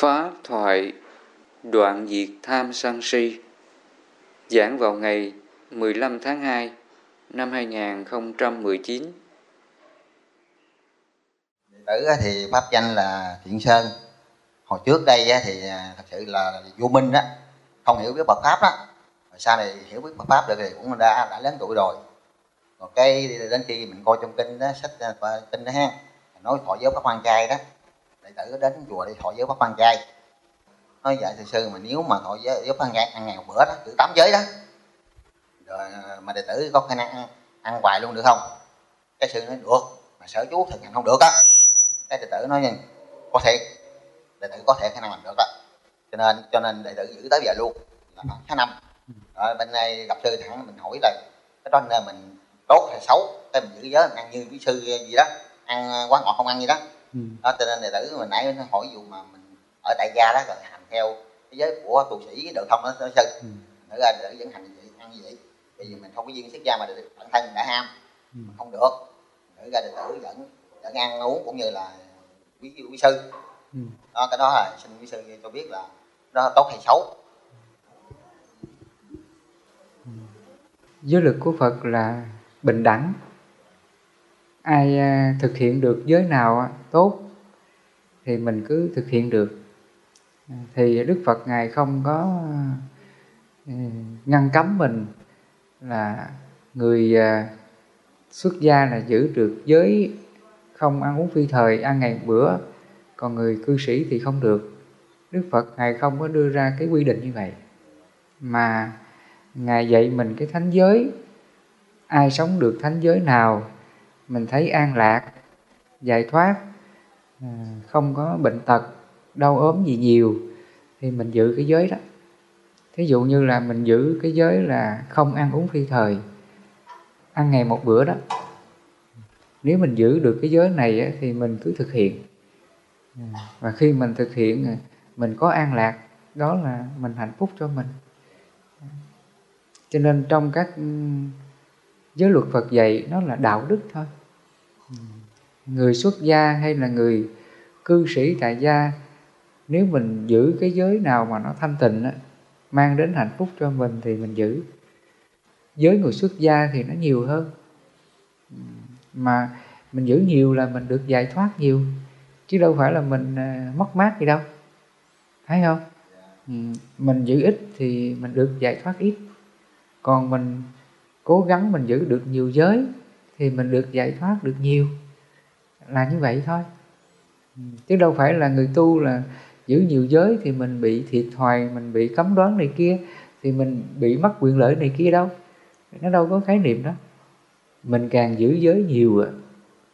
Phá thoại đoạn diệt tham sân si giảng vào ngày 15 tháng 2 năm 2019. Đệ tử thì pháp danh là Thiện Sơn. Hồi trước đây thì à, thật sự là vô minh đó, không hiểu biết Phật pháp đó. Rồi sau này hiểu biết Phật pháp được thì cũng đã đã lớn tuổi rồi. Còn cái đến khi mình coi trong kinh đó, sách à, kinh đó ha, nói thọ giới pháp quan trai đó. Đệ tử đến chùa để thọ giới bắt quan trai nói dạ, vậy thì sư mà nếu mà thọ giới giúp ăn ăn ngày một bữa đó tự tám giới đó. Rồi à, mà đệ tử có khả năng ăn, ăn hoài luôn được không? Cái sư nói được mà sở chú thực hành không được á. Cái đệ tử nói như có thể đệ tử có thể khả năng làm được đó cho nên cho nên đệ tử giữ tới giờ luôn là khoảng tháng năm. Rồi bên đây gặp sư thẳng mình hỏi là cái đó nên mình tốt hay xấu? Cái mình giữ giới mình ăn như quý sư gì đó ăn à, quá ngọt không ăn gì đó? Ừ. đó cho nên đệ tử mình nãy hỏi dù mà mình ở tại gia đó rồi hành theo cái giới của tu sĩ độ thông đó sư ừ. nữa ra đệ tử vẫn hành vậy ăn như vậy bởi vì mình không có duyên xuất gia mà bản thân đã ham ừ. không được nữa ra đệ tử vẫn vẫn ăn uống cũng như là quý quý sư ừ. đó cái đó là xin quý sư cho biết là đó tốt hay xấu giới luật của Phật là bình đẳng ai à, thực hiện được giới nào tốt, thì mình cứ thực hiện được. À, thì Đức Phật ngài không có à, ngăn cấm mình là người xuất gia là giữ được giới, không ăn uống phi thời, ăn ngày bữa, còn người cư sĩ thì không được. Đức Phật ngài không có đưa ra cái quy định như vậy. Mà ngài dạy mình cái thánh giới, ai sống được thánh giới nào mình thấy an lạc, giải thoát à, không có bệnh tật, đau ốm gì nhiều, thì mình giữ cái giới đó. Thí dụ như là mình giữ cái giới là không ăn uống phi thời, ăn ngày một bữa đó. Nếu mình giữ được cái giới này thì mình cứ thực hiện. À, và khi mình thực hiện à, mình có an lạc, đó là mình hạnh phúc cho mình. Cho nên trong các giới luật Phật dạy nó là đạo đức thôi người xuất gia hay là người cư sĩ tại gia nếu mình giữ cái giới nào mà nó thanh tịnh á, mang đến hạnh phúc cho mình thì mình giữ. Giới người xuất gia thì nó nhiều hơn. Mà mình giữ nhiều là mình được giải thoát nhiều chứ đâu phải là mình à, mất mát gì đâu. Thấy không? Ừ, mình giữ ít thì mình được giải thoát ít. Còn mình cố gắng mình giữ được nhiều giới thì mình được giải thoát được nhiều là như vậy thôi. Ừ, chứ đâu phải là người tu là giữ nhiều giới thì mình bị thiệt thòi, mình bị cấm đoán này kia, thì mình bị mất quyền lợi này kia đâu. Nó đâu có khái niệm đó. Mình càng giữ giới nhiều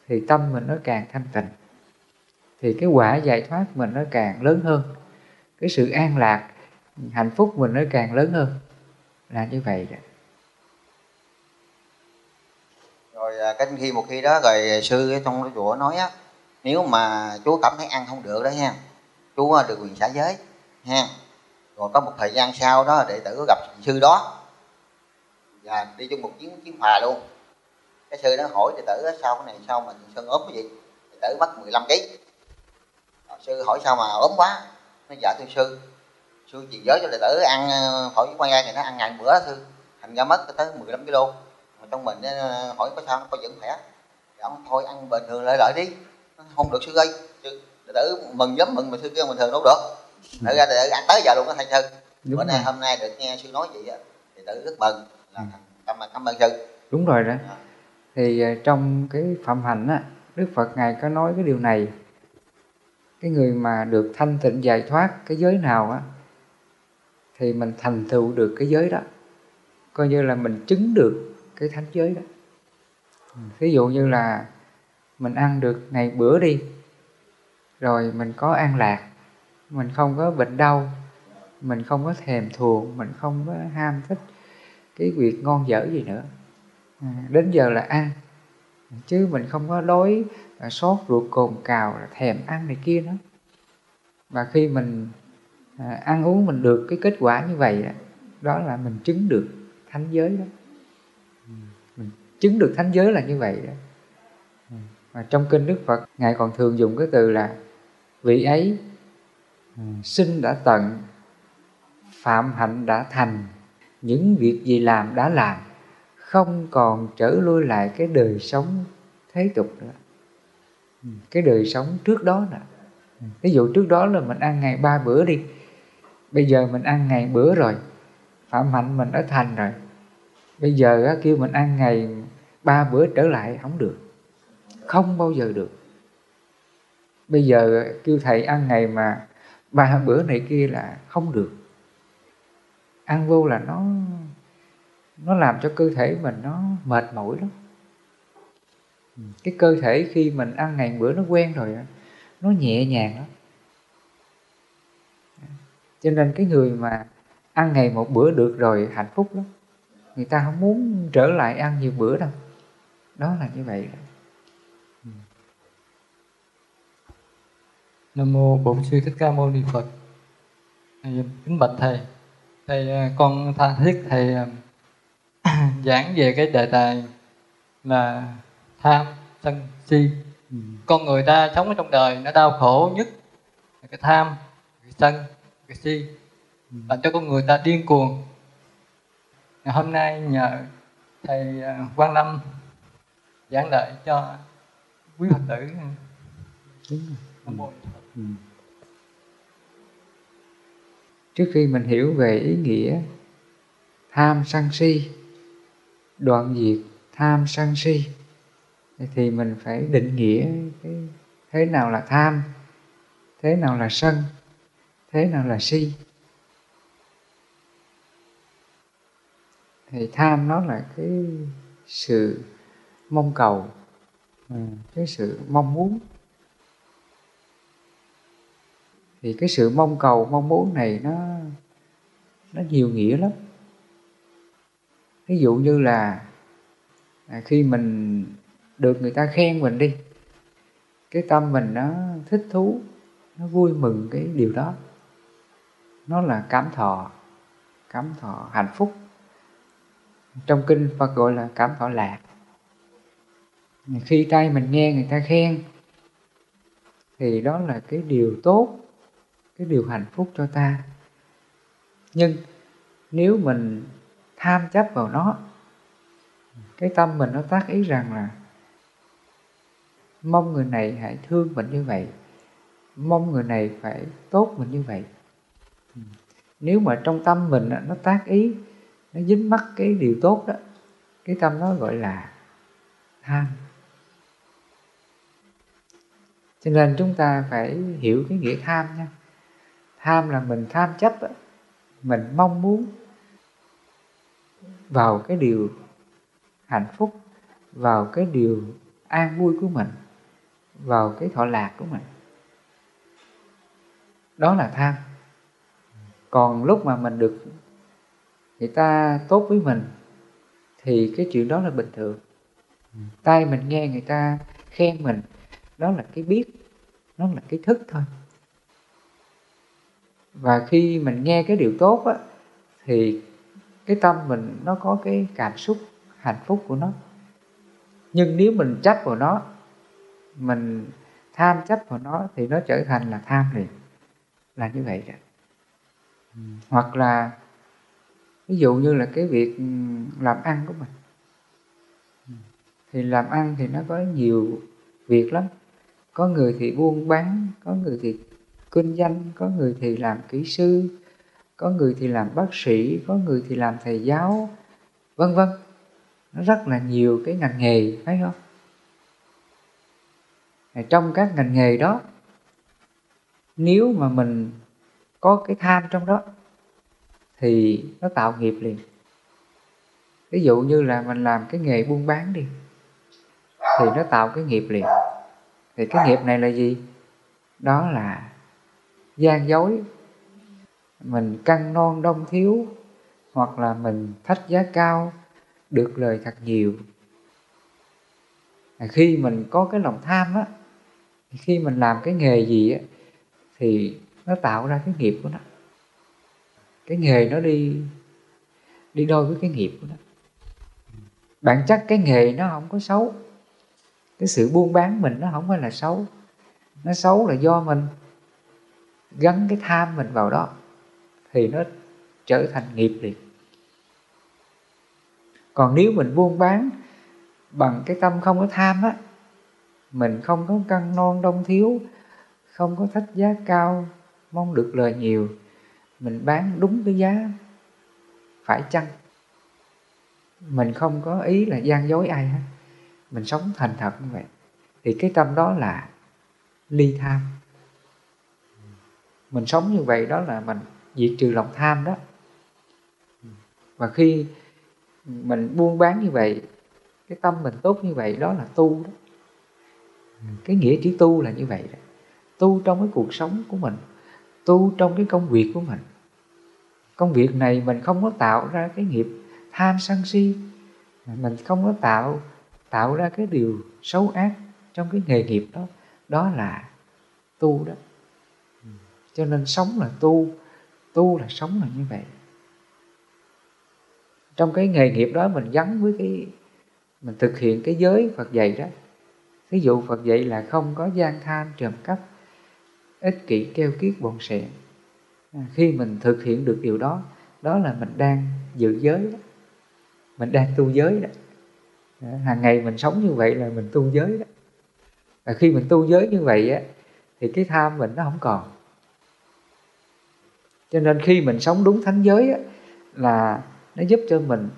thì tâm mình nó càng thanh tịnh. Thì cái quả giải thoát mình nó càng lớn hơn. Cái sự an lạc, hạnh phúc mình nó càng lớn hơn. Là như vậy đó. Rồi à, cái khi một khi đó rồi sư trong cái chùa nói á, nếu mà chú cảm thấy ăn không được đó ha chú được quyền xả giới ha. Rồi có một thời gian sau đó đệ tử gặp sư đó. Và đi chung một chuyến chuyến phà luôn. Cái sư đó hỏi đệ tử sao cái này, sao mà sơn ốm cái gì đệ tử mất 15 kg sư hỏi, sao mà ốm quá? Nó dạ thưa sư sư truyền giới cho đệ tử ăn à, hỏi quan gia này nó ăn ngàn bữa sư thành ra mất tới 15 kg mà trong mình hỏi có sao có vẫn khỏe. Dạ thôi ăn bình thường lại lại đi. Không được sư đệ tử mừng lắm mừng mà sư kêu bình thường đâu được. Thật ra tử ăn tới giờ luôn đó thầy sư Đúng bữa nay hôm nay được nghe sư nói vậy đệ tử rất mừng. Là ừ. cảm ơn cảm ơn sư đúng rồi đó. À. thì ờ, trong cái phạm hành á đức phật ngài có nói cái điều này. Cái người mà được thanh tịnh giải thoát cái giới nào á thì mình thành tựu được cái giới đó. Coi như là mình chứng được cái thánh giới đó. Ví dụ như là mình ăn được ngày bữa đi rồi mình có an lạc mình không có bệnh đau mình không có thèm thuồng mình không có ham thích cái việc ngon dở gì nữa. À, đến giờ là ăn chứ mình không có đói à, sốt ruột cồn cào thèm ăn này kia nữa. Và khi mình à, ăn uống mình được cái kết quả như vậy đó là mình chứng được thánh giới đó chứng được thánh giới là như vậy đó. Và trong kinh đức phật ngài còn thường dùng cái từ là vị ấy à, sinh đã tận phạm hạnh đã thành những việc gì làm đã làm không còn trở lui lại cái đời sống thế tục nữa. Ừ, cái đời sống trước đó nè. Ví dụ trước đó là mình ăn ngày ba bữa đi. Bây giờ mình ăn ngày bữa rồi phạm hạnh mình đã thành rồi. Bây giờ á, kêu mình ăn ngày ba bữa trở lại không được. Không bao giờ được. Bây giờ kêu thầy ăn ngày mà ba bữa này kia là không được. Ăn vô là nó nó làm cho cơ thể mình nó mệt mỏi lắm. Cái cơ thể khi mình ăn ngày bữa nó quen rồi nó nhẹ nhàng lắm. Cho nên cái người mà ăn ngày một bữa được rồi hạnh phúc lắm. Người ta không muốn trở lại ăn nhiều bữa đâu đó là như vậy đó. Nam mô Bổn sư Thích Ca Mâu Ni Phật. Kính bạch thầy, thầy à, con tha thiết thầy à, giảng về cái đề tài là tham sân si. Ừ. Con người ta sống trong đời nó đau khổ nhất là cái tham, cái sân, cái si ừ. làm cho con người ta điên cuồng. Hôm nay nhờ thầy à, Quang Lâm giảng lợi cho quý Phật tử. Đúng rồi. Ừ. trước khi mình hiểu về ý nghĩa tham sân si đoạn diệt tham sân si thì mình phải định nghĩa cái thế nào là tham thế nào là sân thế nào là si thì tham nó là cái sự mong cầu ừ, cái sự mong muốn. Thì cái sự mong cầu mong muốn này nó nó nhiều nghĩa lắm. Ví dụ như là à, khi mình được người ta khen mình đi cái tâm mình nó thích thú nó vui mừng cái điều đó. Nó là cảm thọ cảm thọ hạnh phúc. Trong kinh Phật gọi là cảm thọ lạc khi tay mình nghe, người ta khen, thì đó là cái điều tốt, cái điều hạnh phúc cho ta. Nhưng nếu mình tham chấp vào nó, cái tâm mình nó tác ý rằng là mong người này hãy thương mình như vậy, mong người này phải tốt mình như vậy. Nếu mà trong tâm mình nó tác ý, nó dính mắc cái điều tốt đó, cái tâm nó gọi là tham cho nên chúng ta phải hiểu cái nghĩa tham nha. Tham là mình tham chấp mình mong muốn vào cái điều hạnh phúc vào cái điều an vui của mình vào cái thọ lạc của mình. Đó là tham. Còn lúc mà mình được người ta tốt với mình thì cái chuyện đó là bình thường. Tay mình nghe người ta khen mình đó là cái biết nó là cái thức thôi. Và khi mình nghe cái điều tốt á, thì cái tâm mình nó có cái cảm xúc hạnh phúc của nó. Nhưng nếu mình chấp vào nó, mình tham chấp vào nó thì nó trở thành là tham liền. Là như vậy đó. Hoặc là, ví dụ như là cái việc ừ, làm ăn của mình. Thì làm ăn thì nó có nhiều việc lắm có người thì buôn bán, có người thì kinh doanh, có người thì làm kỹ sư, có người thì làm bác sĩ, có người thì làm thầy giáo, vân vân. Nó rất là nhiều cái ngành nghề, phải không? Trong các ngành nghề đó, nếu mà mình có cái tham trong đó, thì nó tạo nghiệp liền. Ví dụ như là mình làm cái nghề buôn bán đi, thì nó tạo cái nghiệp liền thì cái nghiệp này là gì? Đó là gian dối. Mình căng non đông thiếu hoặc là mình thách giá cao được lời thật nhiều. À, khi mình có cái lòng tham á khi mình làm cái nghề gì á thì nó tạo ra cái nghiệp của nó. Cái nghề nó đi đi đôi với cái nghiệp của nó. Bản chất cái nghề nó không có xấu cái sự buôn bán mình nó không phải là xấu. Nó xấu là do mình gắn cái tham mình vào đó thì nó trở thành nghiệp liền. Còn nếu mình buôn bán bằng cái tâm không có tham á, mình không có căng non đông thiếu, không có thách giá cao, mong được lời nhiều, mình bán đúng cái giá phải chăng? Mình không có ý là gian dối ai hết mình sống thành thật như vậy. Thì cái tâm đó là ly tham. Mình sống như vậy đó là mình diệt trừ lòng tham đó. Và khi mình buôn bán như vậy, cái tâm mình tốt như vậy, đó là tu đó. Cái nghĩa chữ tu là như vậy đó. Tu trong cái cuộc sống của mình, tu trong cái công việc của mình. Công việc này mình không có tạo ra cái nghiệp tham sân si. Mình không có tạo tạo ra cái điều xấu ác trong cái nghề nghiệp đó đó là tu đó. Cho nên sống là tu tu là sống là như vậy. Trong cái nghề nghiệp đó mình gắn với cái mình thực hiện cái giới Phật dạy đó. Ví dụ Phật dạy là không có gian tham trộm cắp ích kỷ keo kiết bộn sẹn à, khi mình thực hiện được điều đó đó là mình đang giữ giới đó. Mình đang tu giới đó hàng ngày mình sống như vậy là mình tu giới đó. Và khi mình tu giới như vậy á thì cái tham mình nó không còn. Cho nên khi mình sống đúng thánh giới á, là nó giúp cho mình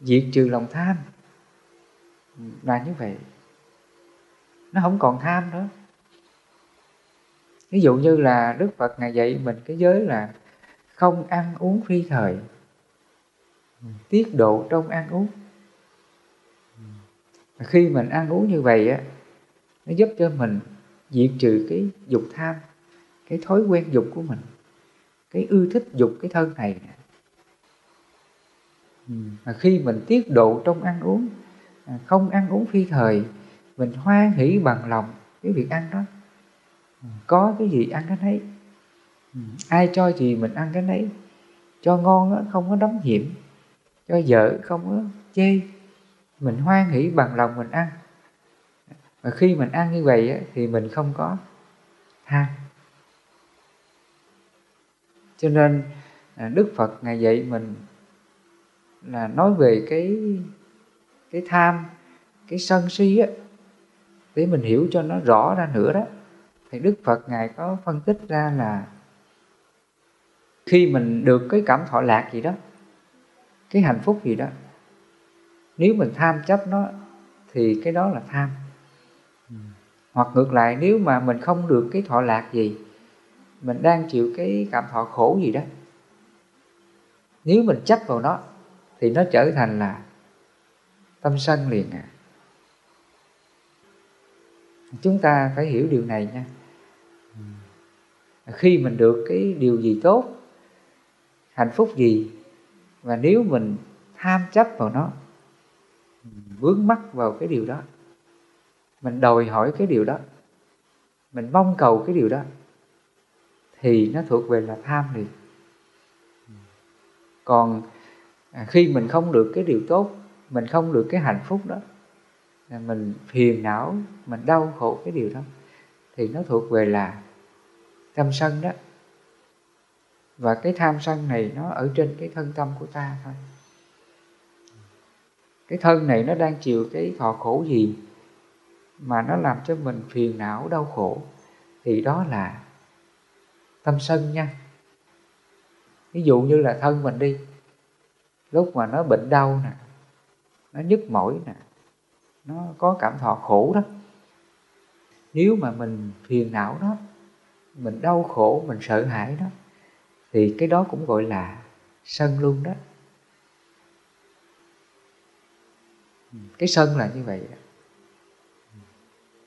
diệt trừ lòng tham. Là như vậy. Nó không còn tham nữa. Ví dụ như là đức phật ngài dạy mình cái giới là không ăn uống phi thời tiết độ trong ăn uống khi mình ăn uống như vậy á nó giúp cho mình diệt trừ cái dục tham cái thói quen dục của mình cái ưa thích dục cái thân này ừ, mà khi mình tiết độ trong ăn uống à, không ăn uống phi thời mình hoan hỷ bằng lòng cái việc ăn đó. Ừ, có cái gì ăn cái đấy ừ, ai cho gì mình ăn cái đấy cho ngon đó, không có đóng hiểm. Cho vợ không có chê mình hoan hỷ bằng lòng mình ăn. Và khi mình ăn như vậy á, thì mình không có tham cho nên à, đức phật ngài dạy mình là nói về cái cái tham cái sân si á để mình hiểu cho nó rõ ra nữa đó. Thì đức phật ngài có phân tích ra là khi mình được cái cảm thọ lạc gì đó cái hạnh phúc gì đó nếu mình tham chấp nó, thì cái đó là tham. Hoặc ngược lại, nếu mà mình không được cái thọ lạc gì, mình đang chịu cái cảm thọ khổ gì đó, nếu mình chấp vào nó, thì nó trở thành là tâm sân liền à. Chúng ta phải hiểu điều này nha. Khi mình được cái điều gì tốt, hạnh phúc gì, và nếu mình tham chấp vào nó vướng mắc vào cái điều đó. Mình đòi hỏi cái điều đó. Mình mong cầu cái điều đó. Thì nó thuộc về là tham liền còn à, khi mình không được cái điều tốt, mình không được cái hạnh phúc đó, là mình phiền não, mình đau khổ cái điều đó, thì nó thuộc về là tâm sân đó. Và cái tham sân này nó ở trên cái thân tâm của ta thôi cái thân này nó đang chịu cái thọ khổ gì mà nó làm cho mình phiền não, đau khổ, thì đó là tâm sân nha. Ví dụ như là thân mình đi, lúc mà nó bệnh đau nè, nó nhức mỏi nè, nó có cảm thọ khổ đó, nếu mà mình phiền não đó mình đau khổ, mình sợ hãi đó, thì cái đó cũng gọi là sân luôn đó. Cái sân là như vậy. Đó.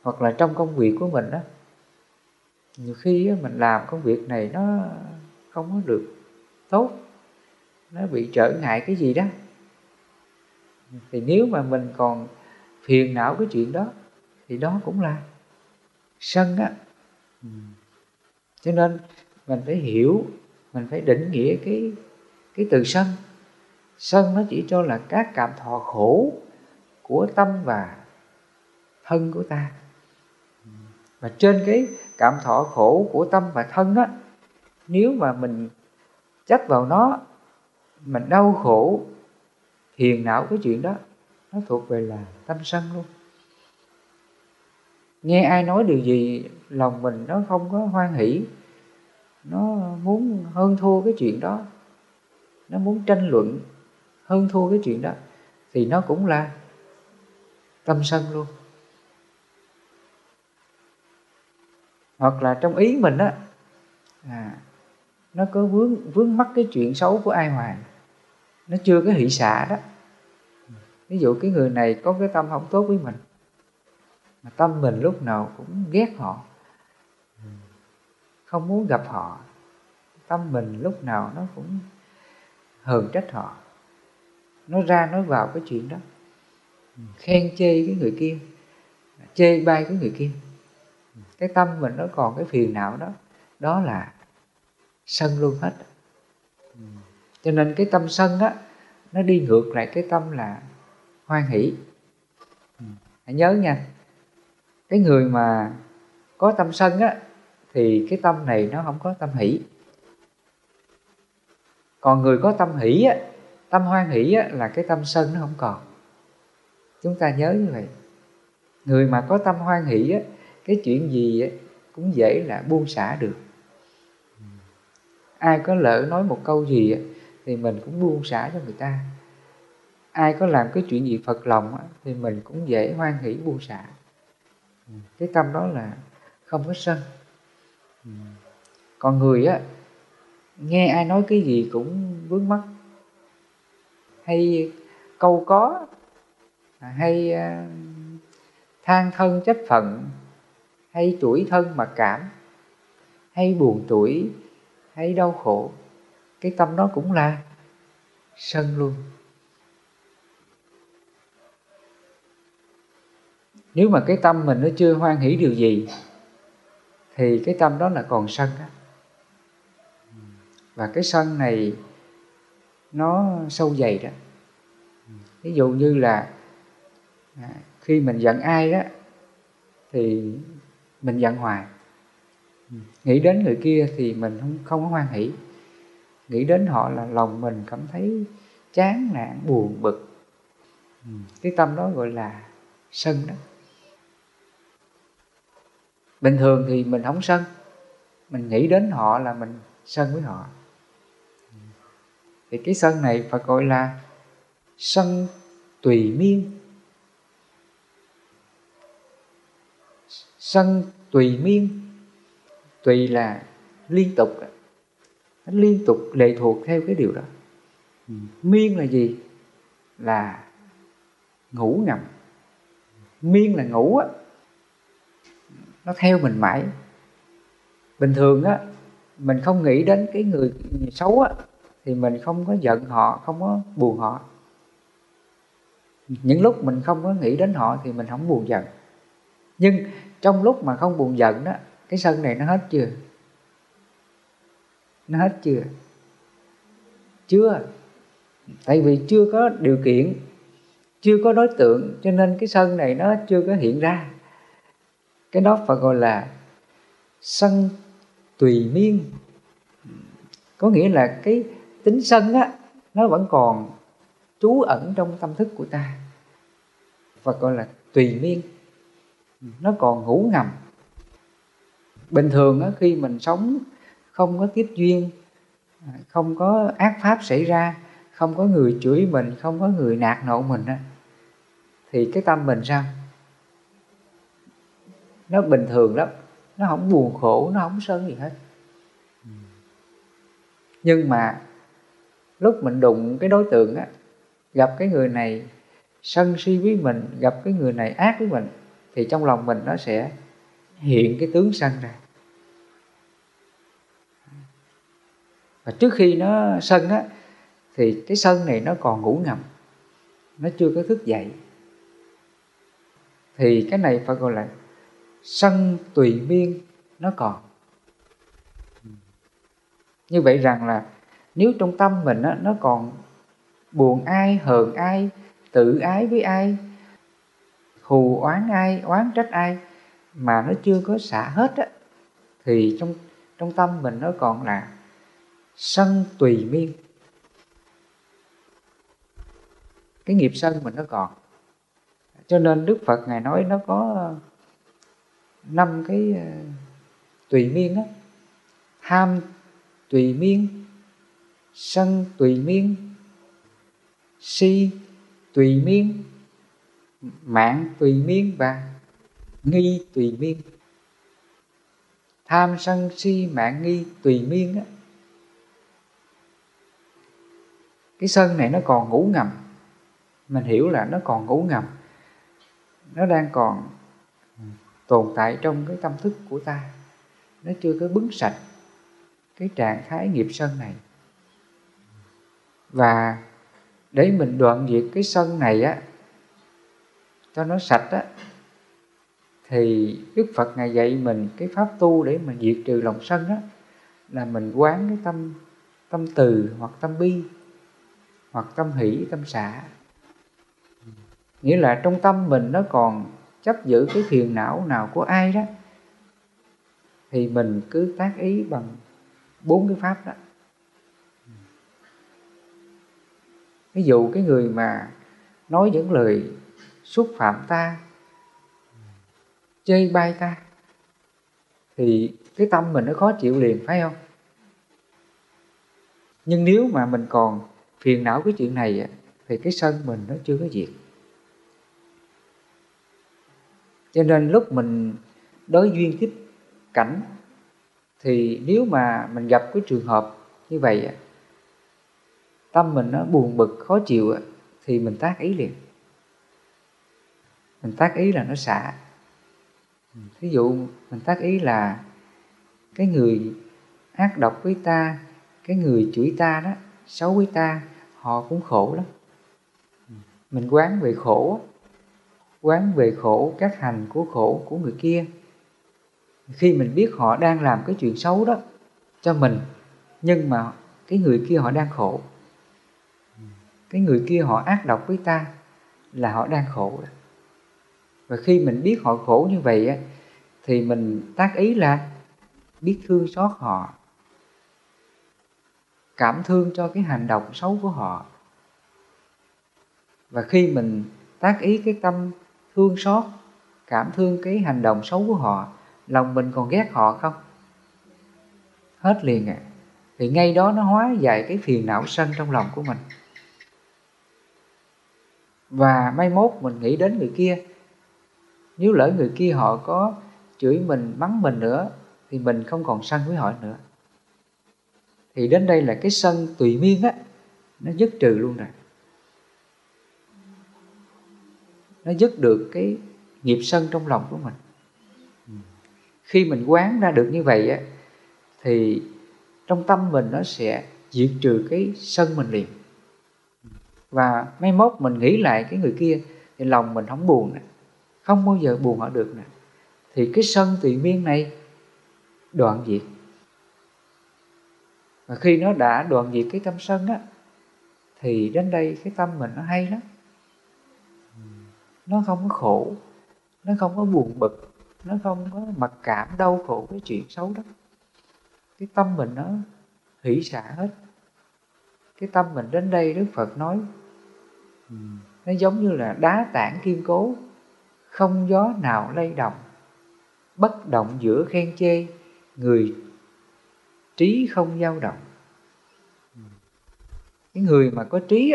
hoặc là trong công việc của mình đó nhiều khi mình làm công việc này nó không có được tốt, nó bị trở ngại cái gì đó. Thì nếu mà mình còn phiền não cái chuyện đó, thì đó cũng là sân á. Cho nên mình phải hiểu, mình phải định nghĩa cái cái từ sân. Sân nó chỉ cho là các cảm thọ khổ của tâm và thân của ta. Và trên cái cảm thọ khổ của tâm và thân đó nếu mà mình chấp vào nó, mình đau khổ, hiền não cái chuyện đó, nó thuộc về là tâm sân luôn. Nghe ai nói điều gì, lòng mình nó không có hoan hỷ, nó muốn hơn thua cái chuyện đó, nó muốn tranh luận hơn thua cái chuyện đó, thì nó cũng là tâm sân luôn. Hoặc là trong ý mình á à, nó có vướng vướng mắc cái chuyện xấu của ai hoài nó chưa có hỷ xả đó. Ví dụ cái người này có cái tâm không tốt với mình mà tâm mình lúc nào cũng ghét họ không muốn gặp họ tâm mình lúc nào nó cũng hờn trách họ. Nó ra nói vào cái chuyện đó khen chê cái người kia, chê bai cái người kia. Cái tâm mình nó còn cái phiền não đó đó là sân luôn hết. Cho nên cái tâm sân á, nó đi ngược lại cái tâm là hoan hỷ. Hãy nhớ nha, cái người mà có tâm sân á, thì cái tâm này nó không có tâm hỷ. Còn người có tâm hỷ á, tâm hoan hỷ á, là cái tâm sân nó không còn chúng ta nhớ như vậy. Người mà có tâm hoan hỷ á cái chuyện gì á, cũng dễ là buông xả được. Ai có lỡ nói một câu gì á, thì mình cũng buông xả cho người ta. Ai có làm cái chuyện gì phật lòng á, thì mình cũng dễ hoan hỷ buông xả. Cái tâm đó là không có sân. Còn người á nghe ai nói cái gì cũng vướng mắt hay câu có hay ờ, than thân trách phận, hay tuổi thân mặc cảm, hay buồn tuổi, hay đau khổ, cái tâm đó cũng là sân luôn. Nếu mà cái tâm mình nó chưa hoan hỷ điều gì, thì cái tâm đó là còn sân đó và cái sân này nó sâu dày đó. Ví dụ như là à, khi mình giận ai đó thì mình giận hoài. Ừ, nghĩ đến người kia thì mình không không có hoan hỷ. Nghĩ đến họ là lòng mình cảm thấy chán nản buồn bực. Ừ, cái tâm đó gọi là sân đó. Bình thường thì mình không sân. Mình nghĩ đến họ là mình sân với họ. Ừ, thì cái sân này phải gọi là sân tùy miên. Sân tùy miên tùy là liên tục nó liên tục lệ thuộc theo cái điều đó. Miên là gì? Là ngủ ngầm. Miên là ngủ á nó theo mình mãi. Bình thường á mình không nghĩ đến cái người xấu á thì mình không có giận họ không có buồn họ. Những lúc mình không có nghĩ đến họ thì mình không buồn giận. Nhưng trong lúc mà không buồn giận đó, cái sân này nó hết chưa? Nó hết chưa? Chưa. Tại vì chưa có điều kiện, chưa có đối tượng, cho nên cái sân này nó chưa có hiện ra. Cái đó phải gọi là sân tùy miên. Có nghĩa là cái tính sân á, nó vẫn còn trú ẩn trong tâm thức của ta. Và gọi là tùy miên nó còn ngủ ngầm. Bình thường á, khi mình sống không có tiếp duyên không có ác pháp xảy ra không có người chửi mình không có người nạt nộ mình á, thì cái tâm mình sao? Nó bình thường lắm. Nó không buồn khổ nó không sân gì hết. Nhưng mà lúc mình đụng cái đối tượng á gặp cái người này sân si với mình gặp cái người này ác với mình thì trong lòng mình nó sẽ hiện cái tướng sân ra và trước khi nó sân á thì cái sân này nó còn ngủ ngầm. Nó chưa có thức dậy. Thì cái này phải gọi là sân tùy miên nó còn. Như vậy rằng là nếu trong tâm mình á, nó còn buồn ai hờn ai tự ái với ai thù oán ai, oán trách ai mà nó chưa có xả hết á, thì trong trong tâm mình nó còn là sân tùy miên. Cái nghiệp sân mình nó còn. Cho nên đức phật ngài nói nó có ờ, năm cái ờ, tùy miên á. Tham tùy miên, sân tùy miên, si tùy miên mạng tùy miên và nghi tùy miên. Tham sân si mạng nghi tùy miên á, cái sân này nó còn ngủ ngầm. Mình hiểu là nó còn ngủ ngầm. Nó đang còn tồn tại trong cái tâm thức của ta. Nó chưa có bứng sạch cái trạng thái nghiệp sân này. Và để mình đoạn diệt cái sân này á cho nó sạch á, thì Đức Phật ngài dạy mình cái pháp tu để mà diệt trừ lòng sân á, là mình quán cái tâm tâm từ hoặc tâm bi, hoặc tâm hỷ, tâm xả. Nghĩa là trong tâm mình nó còn chấp giữ cái phiền não nào của ai đó, thì mình cứ tác ý bằng bốn cái pháp đó. Ví dụ cái người mà nói những lời xúc phạm ta, chê bai ta, thì cái tâm mình nó khó chịu liền, phải không? Nhưng nếu mà mình còn phiền não cái chuyện này thì cái sân mình nó chưa có diệt. Cho nên lúc mình đối duyên tiếp cảnh, thì nếu mà mình gặp cái trường hợp như vậy tâm mình nó buồn bực, khó chịu thì mình tác ý liền mình tác ý là nó xả. Ví dụ mình tác ý là cái người ác độc với ta, cái người chửi ta đó, xấu với ta, họ cũng khổ lắm. Mình quán về khổ, quán về khổ các hành của khổ của người kia. Khi mình biết họ đang làm cái chuyện xấu đó cho mình, nhưng mà cái người kia họ đang khổ. Cái người kia họ ác độc với ta là họ đang khổ và khi mình biết họ khổ như vậy á, thì mình tác ý là biết thương xót họ cảm thương cho cái hành động xấu của họ. Và khi mình tác ý cái tâm thương xót cảm thương cái hành động xấu của họ lòng mình còn ghét họ không? Hết liền à thì ngay đó nó hóa giải cái phiền não sân trong lòng của mình. Và mai mốt mình nghĩ đến người kia nếu lỡ người kia họ có chửi mình, mắng mình nữa, thì mình không còn sân với họ nữa. Thì đến đây là cái sân tùy miên á, nó dứt trừ luôn rồi. Nó dứt được cái nghiệp sân trong lòng của mình. Khi mình quán ra được như vậy á, thì trong tâm mình nó sẽ diệt trừ cái sân mình liền. Và mai mốt mình nghĩ lại cái người kia, thì lòng mình không buồn nữa không bao giờ buồn họ được nè. Thì cái sân tùy miên này, đoạn diệt. Và khi nó đã đoạn diệt cái tâm sân á, thì đến đây cái tâm mình nó hay lắm. Nó không có khổ, nó không có buồn bực, nó không có mặc cảm đau khổ cái chuyện xấu đó. Cái tâm mình nó hỷ xả hết. Cái tâm mình đến đây đức phật nói, nó giống như là đá tảng kiên cố không gió nào lay động. Bất động giữa khen chê, người trí không dao động. Cái người mà có trí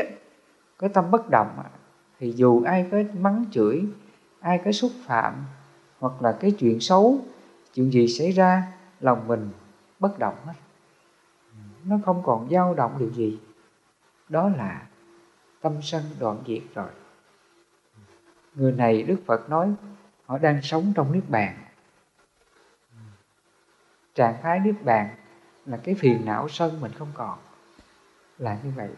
có tâm bất động thì dù ai có mắng chửi, ai có xúc phạm, hoặc là cái chuyện xấu, chuyện gì xảy ra, lòng mình bất động hết. Nó không còn dao động điều gì. Đó là tâm sân đoạn diệt rồi người này đức phật nói họ đang sống trong niết bàn trạng thái niết bàn là cái phiền não sân mình không còn là như vậy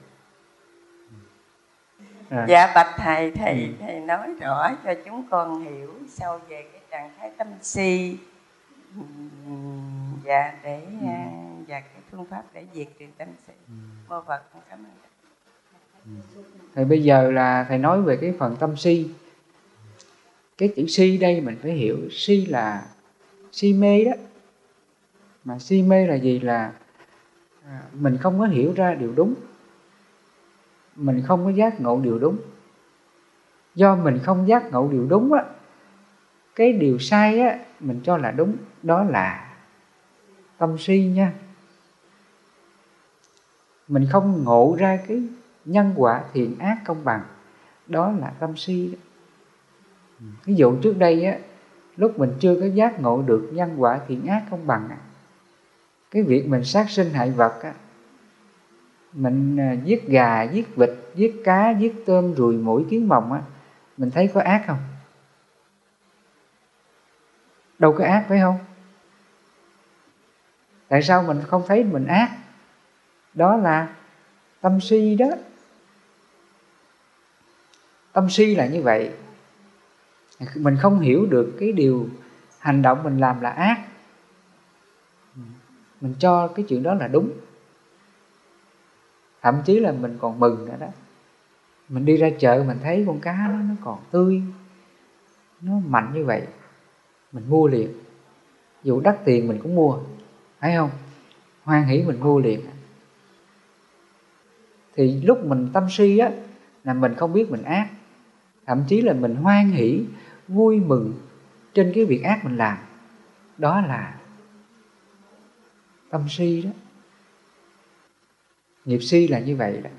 à. dạ bạch thầy thầy ừ. thầy nói rõ cho chúng con hiểu sâu về cái trạng thái tâm si dạ để ừ. À, và cái phương pháp để diệt trừ tâm si ừ. mô phật cảm ơn ừ. thầy bây giờ là thầy nói về cái phần tâm si cái chữ si đây mình phải hiểu si là si mê đó. Mà si mê là gì là à, mình không có hiểu ra điều đúng. Mình không có giác ngộ điều đúng. Do mình không giác ngộ điều đúng á cái điều sai á mình cho là đúng đó là tâm si nha. Mình không ngộ ra cái nhân quả thiện ác công bằng đó là tâm si đó ví dụ trước đây á lúc mình chưa có giác ngộ được nhân quả thiện ác không bằng á, cái việc mình sát sinh hại vật á mình à, giết gà giết vịt giết cá giết tôm ruồi mũi kiến mồng á mình thấy có ác không? Đâu có ác phải không? Tại sao mình không thấy mình ác? Đó là tâm si đó. Tâm si là như vậy mình không hiểu được cái điều hành động mình làm là ác. Mình cho cái chuyện đó là đúng. Thậm chí là mình còn mừng nữa đó. Mình đi ra chợ mình thấy con cá nó nó còn tươi, nó mạnh như vậy. Mình mua liền. Dù đắt tiền mình cũng mua thấy không? Hoan hỷ mình mua liền. Thì lúc mình tâm si á, là mình không biết mình ác. Thậm chí là mình hoan hỷ vui mừng trên cái việc ác mình làm. Đó là tâm si đó. Nghiệp si là như vậy đó.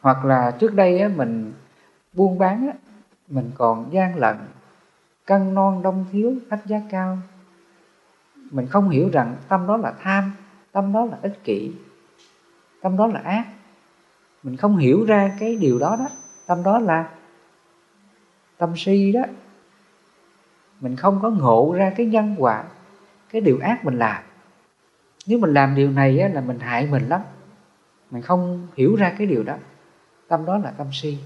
Hoặc là trước đây á, mình buôn bán á, mình còn gian lận cân non đông thiếu khách giá cao. Mình không hiểu rằng tâm đó là tham tâm đó là ích kỷ tâm đó là ác. Mình không hiểu ra cái điều đó đó. Tâm đó là tâm si đó. Mình không có ngộ ra cái nhân quả cái điều ác mình làm. Nếu mình làm điều này á, là mình hại mình lắm. Mình không hiểu ra cái điều đó. Tâm đó là tâm si.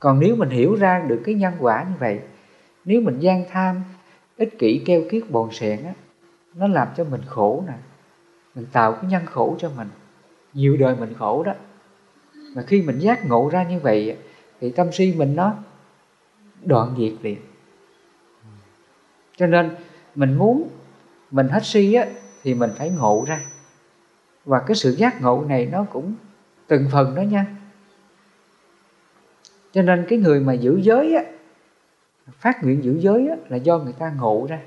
Còn nếu mình hiểu ra được cái nhân quả như vậy nếu mình gian tham ích kỷ keo kiết bồn sẹn á nó làm cho mình khổ nè. Mình tạo cái nhân khổ cho mình. Nhiều đời mình khổ đó. Mà khi mình giác ngộ ra như vậy thì tâm si mình nó đoạn diệt liền. Cho nên mình muốn mình hết si á thì mình phải ngộ ra. Và cái sự giác ngộ này nó cũng từng phần đó nha. Cho nên cái người mà giữ giới á phát nguyện giữ giới á, là do người ta ngộ ra.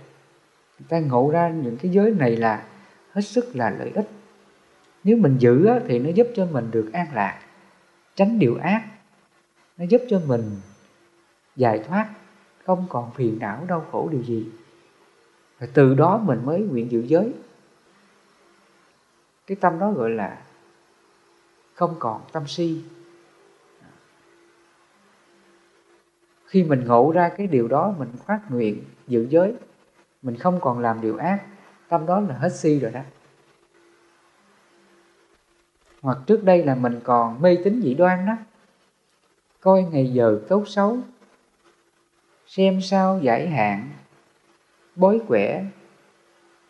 Người ta ngộ ra những cái giới này là hết sức là lợi ích. Nếu mình giữ á, thì nó giúp cho mình được an lạc tránh điều ác nó giúp cho mình giải thoát, không còn phiền não, đau khổ điều gì. Và từ đó mình mới nguyện giữ giới. Cái tâm đó gọi là không còn tâm si. Khi mình ngộ ra cái điều đó, mình phát nguyện giữ giới, mình không còn làm điều ác, tâm đó là hết si rồi đó. Hoặc trước đây là mình còn mê tín dị đoan đó coi ngày giờ tốt xấu, xem sao giải hạn, bói quẻ,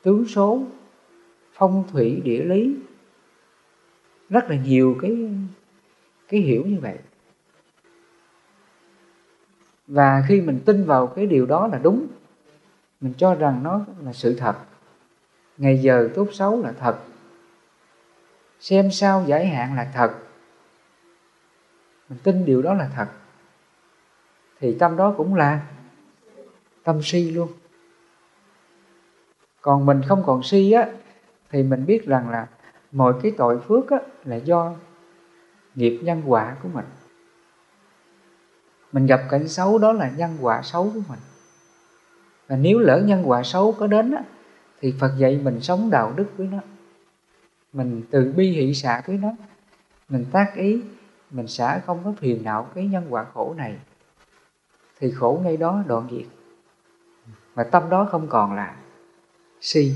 tướng số, phong thủy địa lý. Rất là nhiều cái cái hiểu như vậy. Và khi mình tin vào cái điều đó là đúng, mình cho rằng nó là sự thật. Ngày giờ tốt xấu là thật. Xem sao giải hạn là thật mình tin điều đó là thật. Thì tâm đó cũng là tâm si luôn. Còn mình không còn si á thì mình biết rằng là mọi cái tội phước á, là do nghiệp nhân quả của mình. Mình gặp cảnh xấu đó là nhân quả xấu của mình. Và nếu lỡ nhân quả xấu có đến á, thì Phật dạy mình sống đạo đức với nó. Mình từ bi hỷ xả với nó. Mình tác ý mình xả không có phiền não cái nhân quả khổ này. Thì khổ ngay đó đoạn diệt. Mà tâm đó không còn là si.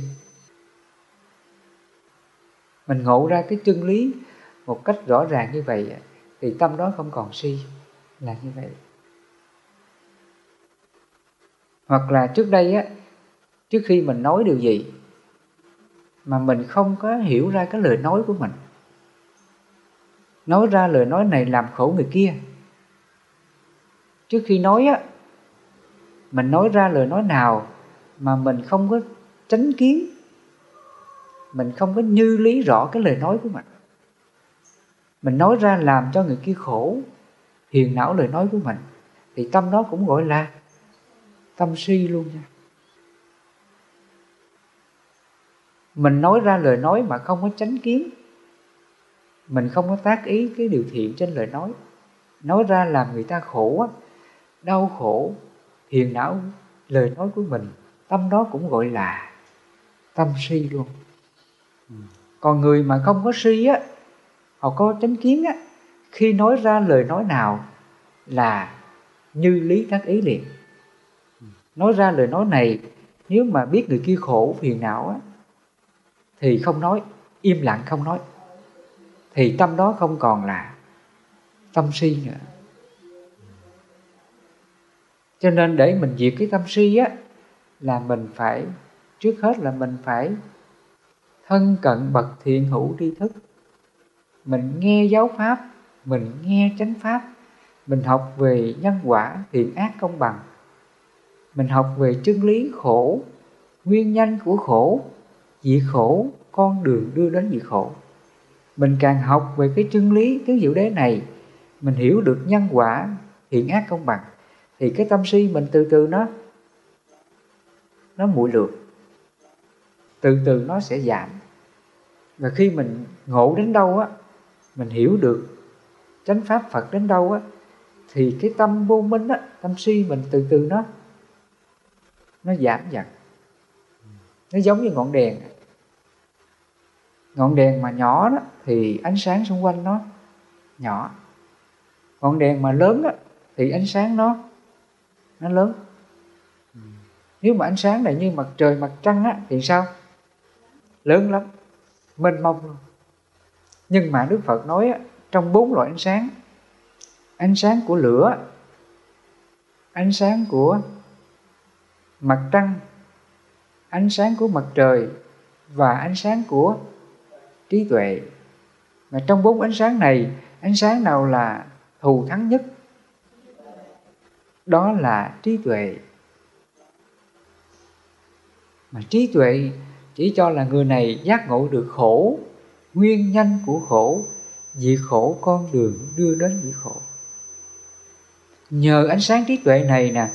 Mình ngộ ra cái chân lý một cách rõ ràng như vậy thì tâm đó không còn si, là như vậy. Hoặc là trước đây á, trước khi mình nói điều gì mà mình không có hiểu ra cái lời nói của mình nói ra lời nói này làm khổ người kia. Trước khi nói á, mình nói ra lời nói nào mà mình không có tránh kiến, mình không có như lý rõ cái lời nói của mình. Mình nói ra làm cho người kia khổ, hiền não lời nói của mình, thì tâm đó cũng gọi là tâm si luôn nha. Mình nói ra lời nói mà không có tránh kiến mình không có tác ý cái điều thiện trên lời nói. Nói ra làm người ta khổ đau khổ hiền não, lời nói của mình, tâm đó cũng gọi là tâm si luôn. Còn người mà không có si á, họ có chánh kiến á, khi nói ra lời nói nào là như lý tác ý liền. Nói ra lời nói này, nếu mà biết người kia khổ, phiền não á, thì không nói, im lặng không nói thì tâm đó không còn là tâm si nữa. Cho nên để mình diệt cái tâm si á, là mình phải, trước hết là mình phải thân cận bậc thiện hữu tri thức. Mình nghe giáo pháp, mình nghe chánh pháp, mình học về nhân quả, thiện ác công bằng. Mình học về chân lý khổ, nguyên nhân của khổ diệt khổ con đường đưa đến diệt khổ mình càng học về cái chân lý tứ diệu đế này, mình hiểu được nhân quả, thiện ác công bằng, thì cái tâm si mình từ từ nó nó muội lược. Từ từ nó sẽ giảm. Và khi mình ngộ đến đâu á, mình hiểu được chánh pháp phật đến đâu á, thì cái tâm vô minh á, tâm si mình từ từ nó nó giảm dần. Nó giống như ngọn đèn ngọn đèn mà nhỏ đó thì ánh sáng xung quanh nó nhỏ. Ngọn đèn mà lớn đó thì ánh sáng nó nó lớn. Nếu mà ánh sáng này như mặt trời mặt trăng á thì sao? Lớn lắm mênh mông luôn. Nhưng mà đức phật nói á, trong bốn loại ánh sáng ánh sáng của lửa ánh sáng của mặt trăng ánh sáng của mặt trời và ánh sáng của trí tuệ. Mà trong bốn ánh sáng này, ánh sáng nào là thù thắng nhất? Đó là trí tuệ. Mà trí tuệ chỉ cho là người này giác ngộ được khổ, nguyên nhân của khổ, vì khổ con đường đưa đến diệt khổ. Nhờ ánh sáng trí tuệ này nè,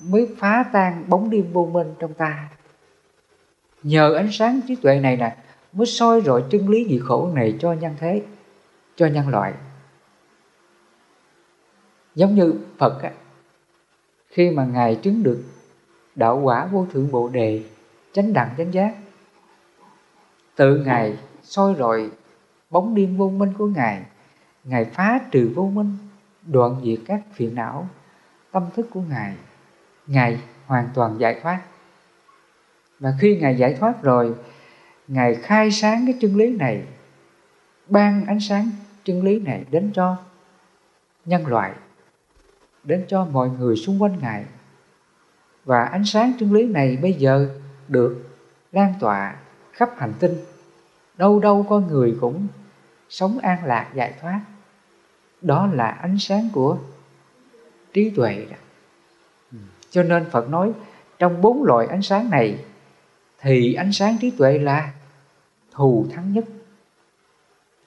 mới phá tan bóng đêm vô minh trong ta. Nhờ ánh sáng trí tuệ này nè mới soi rọi chân lý diệt khổ này cho nhân thế cho nhân loại. Giống như phật á, khi mà ngài chứng được đạo quả vô thượng bộ đề chánh đẳng chánh giác tự ngài soi rọi bóng đêm vô minh của ngài ngài phá trừ vô minh đoạn diệt các phiền não tâm thức của ngài ngài hoàn toàn giải thoát. Và khi ngài giải thoát rồi ngài khai sáng cái chân lý này, ban ánh sáng chân lý này đến cho nhân loại, đến cho mọi người xung quanh ngài. Và ánh sáng chân lý này bây giờ được lan tỏa khắp hành tinh. Đâu đâu con người cũng sống an lạc, giải thoát. Đó là ánh sáng của trí tuệ. Cho nên phật nói, trong bốn loại ánh sáng này thì ánh sáng trí tuệ là thù thắng nhất.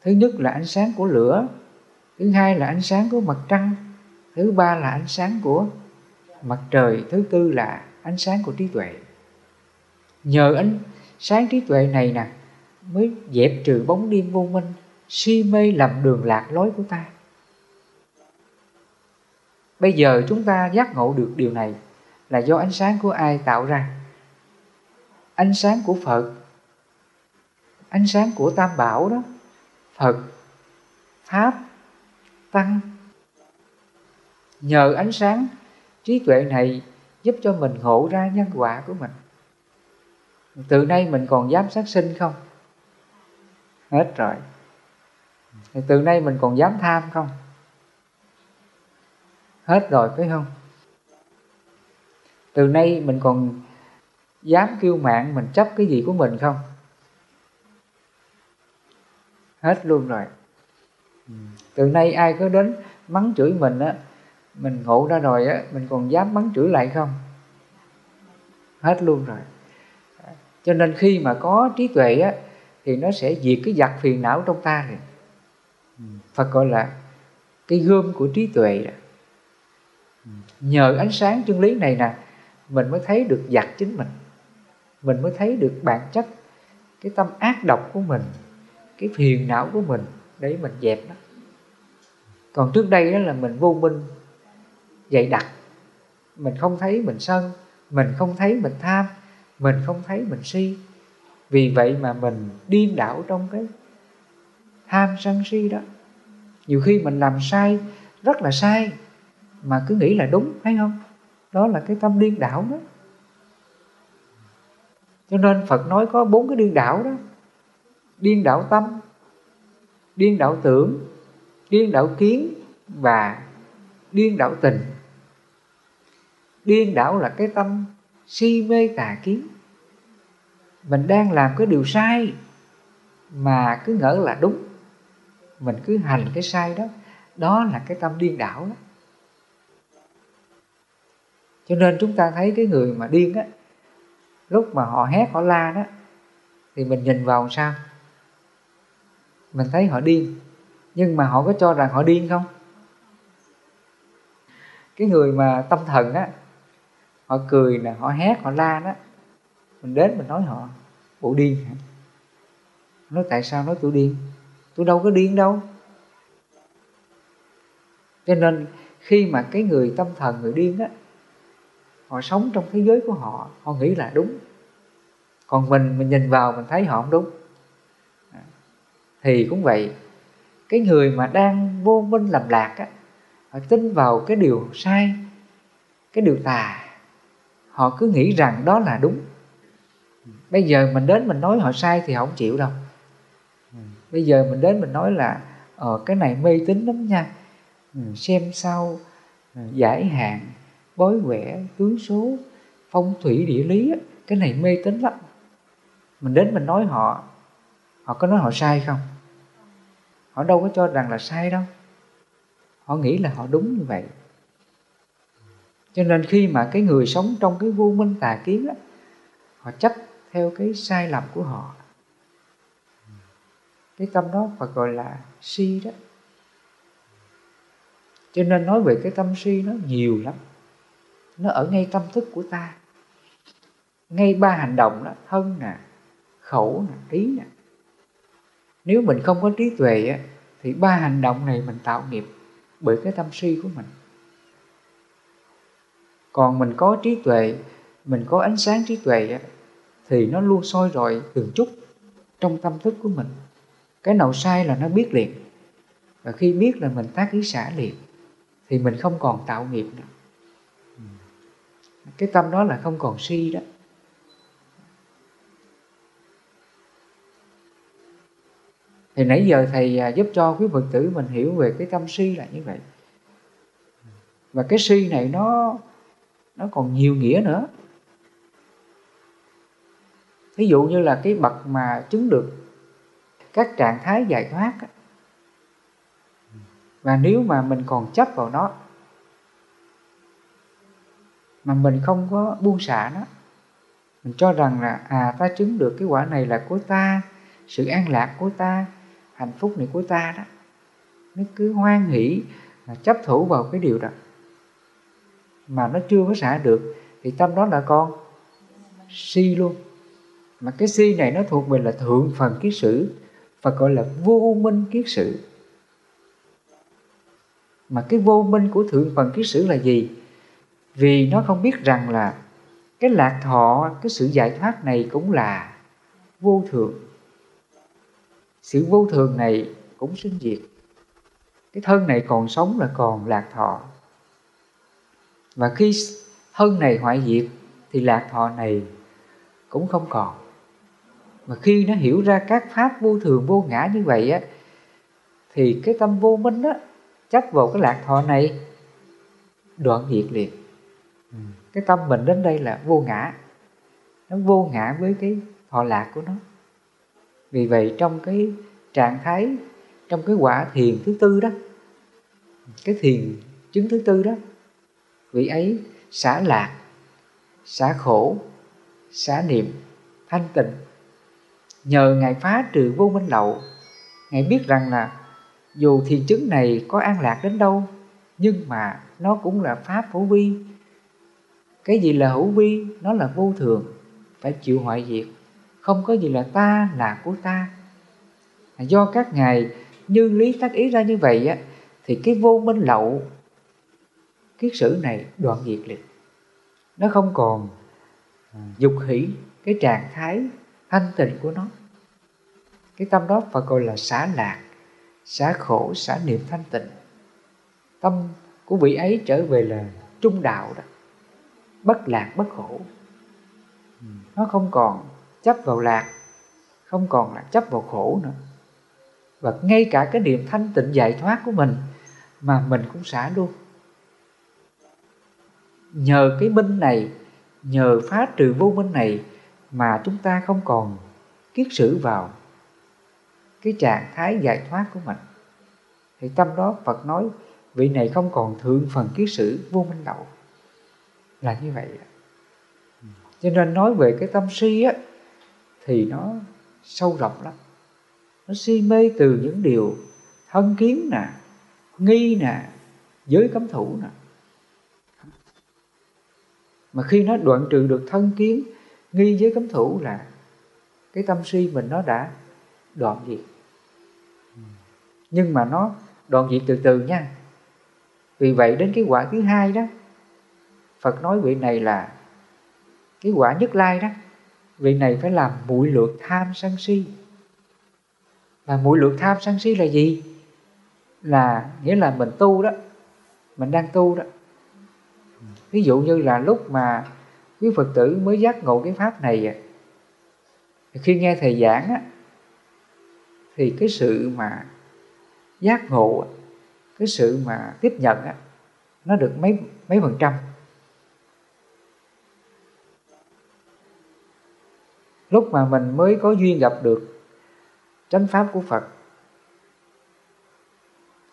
Thứ nhất là ánh sáng của lửa, thứ hai là ánh sáng của mặt trăng, thứ ba là ánh sáng của mặt trời, thứ tư là ánh sáng của trí tuệ. Nhờ ánh sáng trí tuệ này nè, mới dẹp trừ bóng đêm vô minh, si mê lầm đường lạc lối của ta. Bây giờ chúng ta giác ngộ được điều này là do ánh sáng của ai tạo ra? Ánh sáng của phật. Ánh sáng của tam bảo đó. Phật, pháp, tăng. Nhờ ánh sáng, trí tuệ này giúp cho mình ngộ ra nhân quả của mình. Từ nay mình còn dám sát sinh không? Hết rồi. Từ nay mình còn dám tham không? Hết rồi, phải không? Từ nay mình còn dám kêu mạng mình chấp cái gì của mình không? Hết luôn rồi. Ừ. Từ nay ai có đến mắng chửi mình á, mình ngộ ra rồi á, mình còn dám mắng chửi lại không? Hết luôn rồi. Cho nên khi mà có trí tuệ á, thì nó sẽ diệt cái giặc phiền não trong ta rồi. Ừ. Phật gọi là cái gươm của trí tuệ đó. Ừ. nhờ ánh sáng chân lý này nè, mình mới thấy được giặc chính mình mình mới thấy được bản chất, cái tâm ác độc của mình, cái phiền não của mình để mình dẹp nó. Còn trước đây đó là mình vô minh, dày đặc. Mình không thấy mình sân, mình không thấy mình tham, mình không thấy mình si. Vì vậy mà mình điên đảo trong cái tham sân si đó. Nhiều khi mình làm sai, rất là sai, mà cứ nghĩ là đúng thấy không? Đó là cái tâm điên đảo đó cho nên phật nói có bốn cái điên đảo đó. Điên đảo tâm, điên đảo tưởng, điên đảo kiến và điên đảo tình. Điên đảo là cái tâm si mê tà kiến. Mình đang làm cái điều sai mà cứ ngỡ là đúng. Mình cứ hành cái sai đó đó là cái tâm điên đảo đó. Cho nên chúng ta thấy cái người mà điên á lúc mà họ hét, họ la đó, thì mình nhìn vào sao? Mình thấy họ điên. Nhưng mà họ có cho rằng họ điên không? Cái người mà tâm thần á, họ cười nè, họ hét, họ la đó, mình đến mình nói họ, bộ điên hả? Nói, tại sao nói tôi điên? Tôi đâu có điên đâu. Cho nên khi mà cái người tâm thần người điên á họ sống trong thế giới của họ. Họ nghĩ là đúng. Còn mình mình nhìn vào, mình thấy họ không đúng. À, thì cũng vậy. Cái người mà đang vô minh làm lạc á, họ tin vào cái điều sai, cái điều tà. Họ cứ nghĩ rằng đó là đúng. Bây giờ mình đến mình nói họ sai thì họ không chịu đâu. Bây giờ mình đến mình nói là ờ cái này mê tín lắm nha. Ừ, xem sao ừ, giải hạn bói quẻ tướng số phong thủy địa lý cái này mê tín lắm. Mình đến mình nói họ họ có nói họ sai không? Họ đâu có cho rằng là sai đâu. Họ nghĩ là họ đúng như vậy. Cho nên khi mà cái người sống trong cái vô minh tà kiến đó, họ chấp theo cái sai lầm của họ. Cái tâm đó Phật gọi là si đó. Cho nên nói về cái tâm si nó nhiều lắm nó ở ngay tâm thức của ta. Ngay ba hành động đó thân nè khẩu nè ý nè. Nếu mình không có trí tuệ á, thì ba hành động này mình tạo nghiệp bởi cái tâm si của mình. Còn mình có trí tuệ mình có ánh sáng trí tuệ á, thì nó luôn soi rọi từng chút trong tâm thức của mình. Cái nào sai là nó biết liền. Và khi biết là mình tác ý xả liền thì mình không còn tạo nghiệp nữa cái tâm đó là không còn si đó. Thì nãy giờ thầy à, giúp cho quý phật tử mình hiểu về cái tâm si là như vậy. Và cái si này nó nó còn nhiều nghĩa nữa. Ví dụ như là cái bậc mà chứng được các trạng thái giải thoát và nếu mà mình còn chấp vào nó mà mình không có buông xả nó. Mình cho rằng là à ta chứng được cái quả này là của ta, sự an lạc của ta, hạnh phúc này của ta đó. Nó cứ hoan hỷ chấp thủ vào cái điều đó. Mà nó chưa có xả được thì tâm đó là con si luôn. Mà cái si này nó thuộc về là thượng phần kiết sử, và gọi là vô minh kiết sử. Mà cái vô minh của thượng phần kiết sử là gì? Vì nó không biết rằng là cái lạc thọ, cái sự giải thoát này cũng là vô thường. Sự vô thường này cũng sinh diệt. Cái thân này còn sống là còn lạc thọ. Và khi thân này hoại diệt, thì lạc thọ này cũng không còn. Mà khi nó hiểu ra các pháp vô thường, vô ngã như vậy á, thì cái tâm vô minh á, chấp vào cái lạc thọ này, đoạn diệt liền ừ. cái tâm mình đến đây là vô ngã. Nó vô ngã với cái thọ lạc của nó. Vì vậy trong cái trạng thái, trong cái quả thiền thứ tư đó, cái thiền chứng thứ tư đó, vị ấy xả lạc, xả khổ, xả niệm, thanh tịnh. Nhờ ngài phá trừ vô minh lậu, ngài biết rằng là dù thiền chứng này có an lạc đến đâu, nhưng mà nó cũng là pháp phổ vi cái gì là hữu vi, nó là vô thường. Phải chịu hoại diệt. Không có gì là ta, là của ta. Do các ngài như lý tác ý ra như vậy á, thì cái vô minh lậu, kiết sử này đoạn diệt liền. Nó không còn à, dục hỷ cái trạng thái thanh tịnh của nó. Cái tâm đó phải gọi là xả lạc, xả khổ, xả niệm thanh tịnh. Tâm của vị ấy trở về là trung đạo đó bất lạc bất khổ. Nó không còn chấp vào lạc, không còn là chấp vào khổ nữa. Và ngay cả cái niềm thanh tịnh giải thoát của mình mà mình cũng xả luôn. Nhờ cái minh này, nhờ phá trừ vô minh này mà chúng ta không còn kiết sử vào cái trạng thái giải thoát của mình. Thì tâm đó Phật nói, vị này không còn thượng phần kiết sử vô minh lậu là như vậy. Cho nên nói về cái tâm si á, thì nó sâu rộng lắm. Nó si mê từ những điều thân kiến nè, nghi nè, giới cấm thủ nè. Mà khi nó đoạn trừ được thân kiến, nghi giới cấm thủ là cái tâm si mình nó đã đoạn diệt. Nhưng mà nó đoạn diệt từ từ nha. Vì vậy đến cái quả thứ hai đó Phật nói vị này là cái quả nhất lai đó. Vị này phải làm mũi lượt tham sân si. Và mũi lượt tham sân si là gì? Là nghĩa là mình tu đó mình đang tu đó. Ví dụ như là lúc mà quý phật tử mới giác ngộ cái pháp này à, khi nghe thầy giảng á, thì cái sự mà giác ngộ cái sự mà tiếp nhận á, nó được mấy mấy phần trăm. Lúc mà mình mới có duyên gặp được chánh pháp của Phật,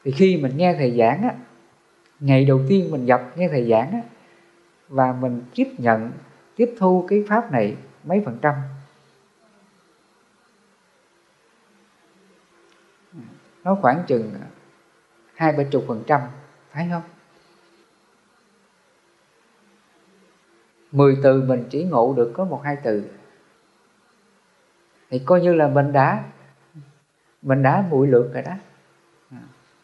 thì khi mình nghe thầy giảng á, ngày đầu tiên mình gặp nghe thầy giảng á, và mình tiếp nhận, tiếp thu cái pháp này mấy phần trăm. Nó khoảng chừng hai ba chục phần trăm phải không? Mười từ mình chỉ ngộ được có một hai từ thì coi như là mình đã mình đã mũi lượt rồi đó.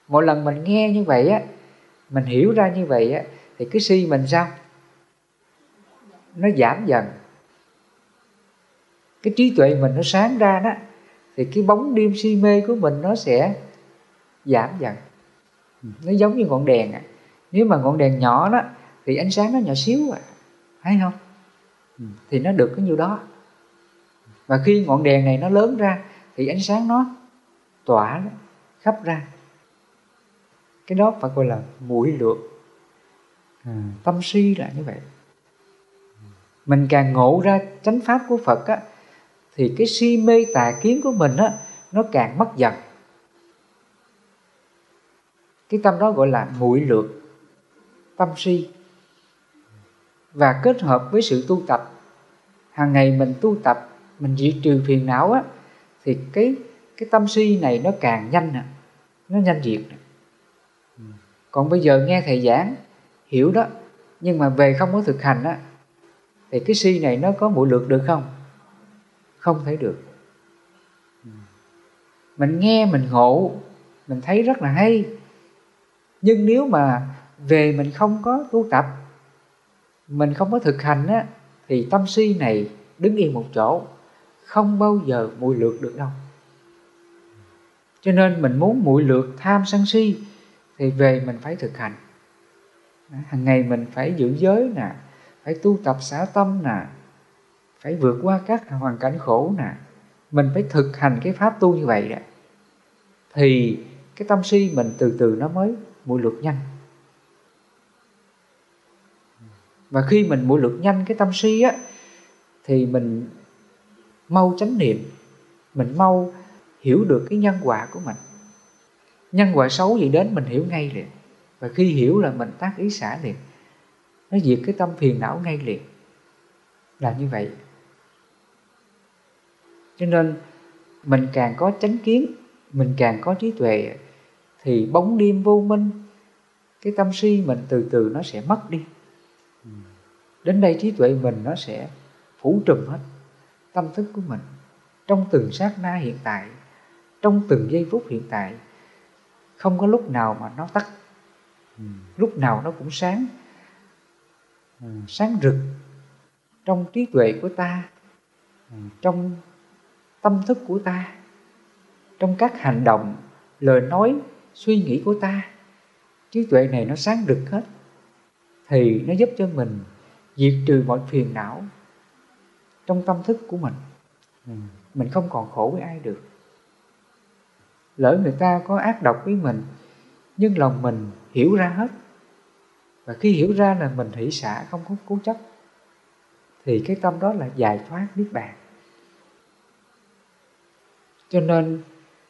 Mỗi lần mình nghe như vậy á, mình hiểu ra như vậy á, thì cái si mình sao? Nó giảm dần. Cái trí tuệ mình nó sáng ra đó, thì cái bóng đêm si mê của mình nó sẽ giảm dần. Nó giống như ngọn đèn à. nếu mà ngọn đèn nhỏ đó, thì ánh sáng nó nhỏ xíu à. Thấy không? Thì nó được có nhiêu đó và khi ngọn đèn này nó lớn ra thì ánh sáng nó tỏa khắp ra. Cái đó phải gọi là mũi lược à, tâm si là như vậy. Mình càng ngộ ra chánh pháp của phật á thì cái si mê tà kiến của mình á nó càng mất dần. Cái tâm đó gọi là mũi lược tâm si. Và kết hợp với sự tu tập hàng ngày mình tu tập mình diệt trừ phiền não á thì cái cái tâm si này nó càng nhanh à, nó nhanh diệt à. còn bây giờ nghe thầy giảng hiểu đó nhưng mà về không có thực hành á thì cái si này nó có mũi lược được không? Không thể được. Mình nghe mình ngộ mình thấy rất là hay. Nhưng nếu mà về mình không có tu tập mình không có thực hành á thì tâm si này đứng yên một chỗ không bao giờ mũi lược được đâu. Cho nên mình muốn mũi lược tham sân si thì về mình phải thực hành. Hàng ngày mình phải giữ giới nè, phải tu tập xả tâm nè, phải vượt qua các hoàn cảnh khổ nè. Mình phải thực hành cái pháp tu như vậy đó. Thì cái tâm si mình từ từ nó mới mũi lược nhanh. Và khi mình mũi lược nhanh cái tâm si á, thì mình mau chánh niệm. Mình mau hiểu được cái nhân quả của mình. Nhân quả xấu gì đến mình hiểu ngay liền. Và khi hiểu là mình tác ý xả liền. Nó diệt cái tâm phiền não ngay liền. Là như vậy. Cho nên mình càng có chánh kiến mình càng có trí tuệ thì bóng đêm vô minh cái tâm si mình từ từ nó sẽ mất đi. Đến đây trí tuệ mình nó sẽ phủ trùm hết tâm thức của mình. Trong từng sát na hiện tại trong từng giây phút hiện tại không có lúc nào mà nó tắt. Lúc nào nó cũng sáng. Sáng rực trong trí tuệ của ta trong tâm thức của ta trong các hành động lời nói suy nghĩ của ta. Trí tuệ này nó sáng rực hết. Thì nó giúp cho mình diệt trừ mọi phiền não trong tâm thức của mình. Mình không còn khổ với ai được. Lỡ người ta có ác độc với mình nhưng lòng mình hiểu ra hết và khi hiểu ra là mình hỷ xả không có cố chấp thì cái tâm đó là giải thoát niết bàn. Cho nên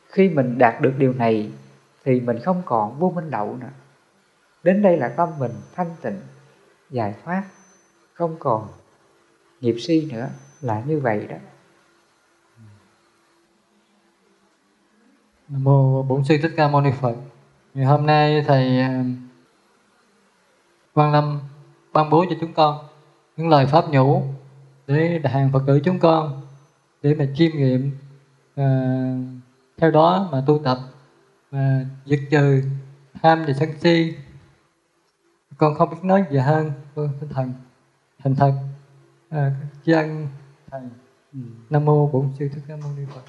khi mình đạt được điều này thì mình không còn vô minh lậu nữa. Đến đây là tâm mình thanh tịnh giải thoát không còn nghiệp si nữa là như vậy đó. Nam mô Bổn sư Thích Ca Mâu Ni Phật. Ngày hôm nay thầy à, Quan Lâm ban bố cho chúng con những lời pháp nhũ để hàng Phật tử chúng con để mà chiêm nghiệm à, theo đó mà tu tập và diệt trừ tham và sân si. Con không biết nói gì hơn vâng, con tinh thần. Thành thật à, dân thầy ừ. nam mô bổn sư thích ca mâu ni phật